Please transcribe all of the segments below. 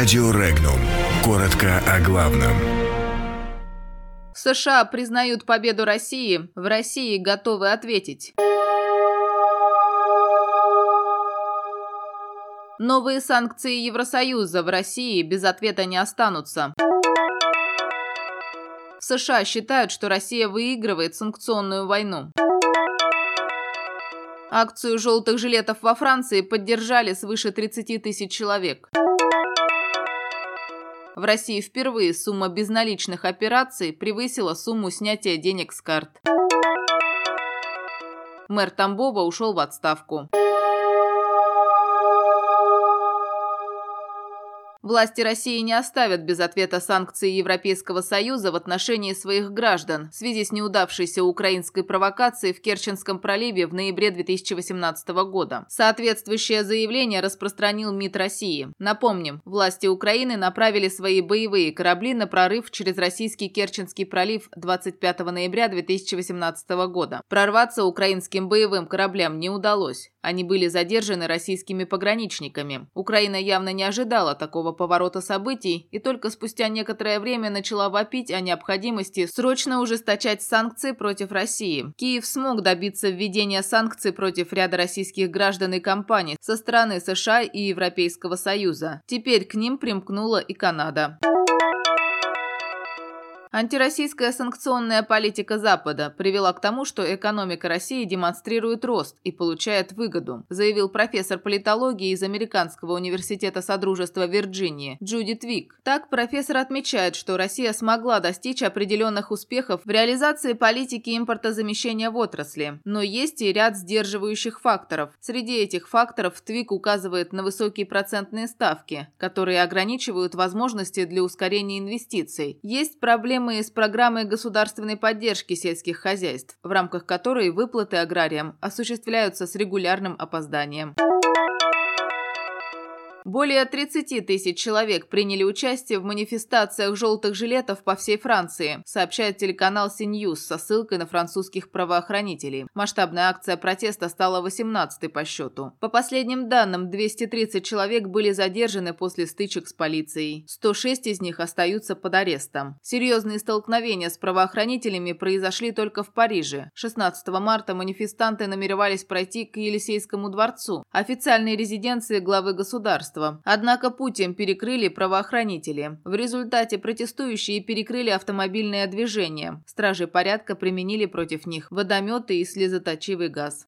Радио Регнум. Коротко о главном. США признают победу России. В России готовы ответить. Новые санкции Евросоюза в России без ответа не останутся. В США считают, что Россия выигрывает санкционную войну. Акцию желтых жилетов во Франции поддержали свыше 30 тысяч человек. В России впервые сумма безналичных операций превысила сумму снятия денег с карт. Мэр Тамбова ушел в отставку. Власти России не оставят без ответа санкции Европейского Союза в отношении своих граждан в связи с неудавшейся украинской провокацией в Керченском проливе в ноябре 2018 года. Соответствующее заявление распространил МИД России. Напомним, власти Украины направили свои боевые корабли на прорыв через российский Керченский пролив 25 ноября 2018 года. Прорваться украинским боевым кораблям не удалось. Они были задержаны российскими пограничниками. Украина явно не ожидала такого поворота событий и только спустя некоторое время начала вопить о необходимости срочно ужесточать санкции против России. Киев смог добиться введения санкций против ряда российских граждан и компаний со стороны США и Европейского Союза. Теперь к ним примкнула и Канада. Антироссийская санкционная политика Запада привела к тому, что экономика России демонстрирует рост и получает выгоду, заявил профессор политологии из Американского университета Содружества Вирджинии Джуди Твик. Так, профессор отмечает, что Россия смогла достичь определенных успехов в реализации политики импортозамещения в отрасли, но есть и ряд сдерживающих факторов. Среди этих факторов Твик указывает на высокие процентные ставки, которые ограничивают возможности для ускорения инвестиций. Есть проблемы проблемы с программой государственной поддержки сельских хозяйств, в рамках которой выплаты аграриям осуществляются с регулярным опозданием. Более 30 тысяч человек приняли участие в манифестациях желтых жилетов по всей Франции, сообщает телеканал CNews со ссылкой на французских правоохранителей. Масштабная акция протеста стала 18-й по счету. По последним данным, 230 человек были задержаны после стычек с полицией. 106 из них остаются под арестом. Серьезные столкновения с правоохранителями произошли только в Париже. 16 марта манифестанты намеревались пройти к Елисейскому дворцу, официальной резиденции главы государства государства. Однако путь им перекрыли правоохранители. В результате протестующие перекрыли автомобильное движение. Стражи порядка применили против них водометы и слезоточивый газ.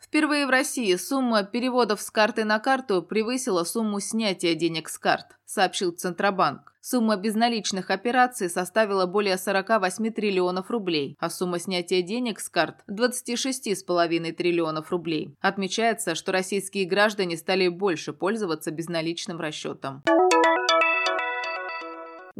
Впервые в России сумма переводов с карты на карту превысила сумму снятия денег с карт, сообщил Центробанк. Сумма безналичных операций составила более 48 триллионов рублей, а сумма снятия денег с карт – 26,5 триллионов рублей. Отмечается, что российские граждане стали больше пользоваться безналичным расчетом.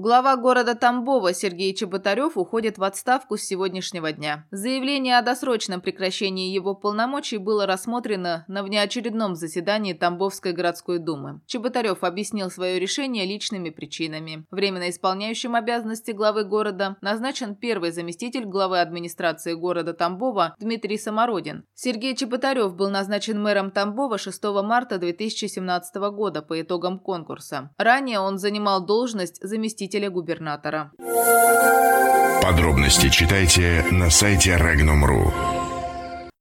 Глава города Тамбова Сергей Чеботарев уходит в отставку с сегодняшнего дня. Заявление о досрочном прекращении его полномочий было рассмотрено на внеочередном заседании Тамбовской городской думы. Чеботарев объяснил свое решение личными причинами. Временно исполняющим обязанности главы города назначен первый заместитель главы администрации города Тамбова Дмитрий Самородин. Сергей Чеботарев был назначен мэром Тамбова 6 марта 2017 года по итогам конкурса. Ранее он занимал должность заместителя заместителя губернатора. Подробности читайте на сайте Regnum.ru.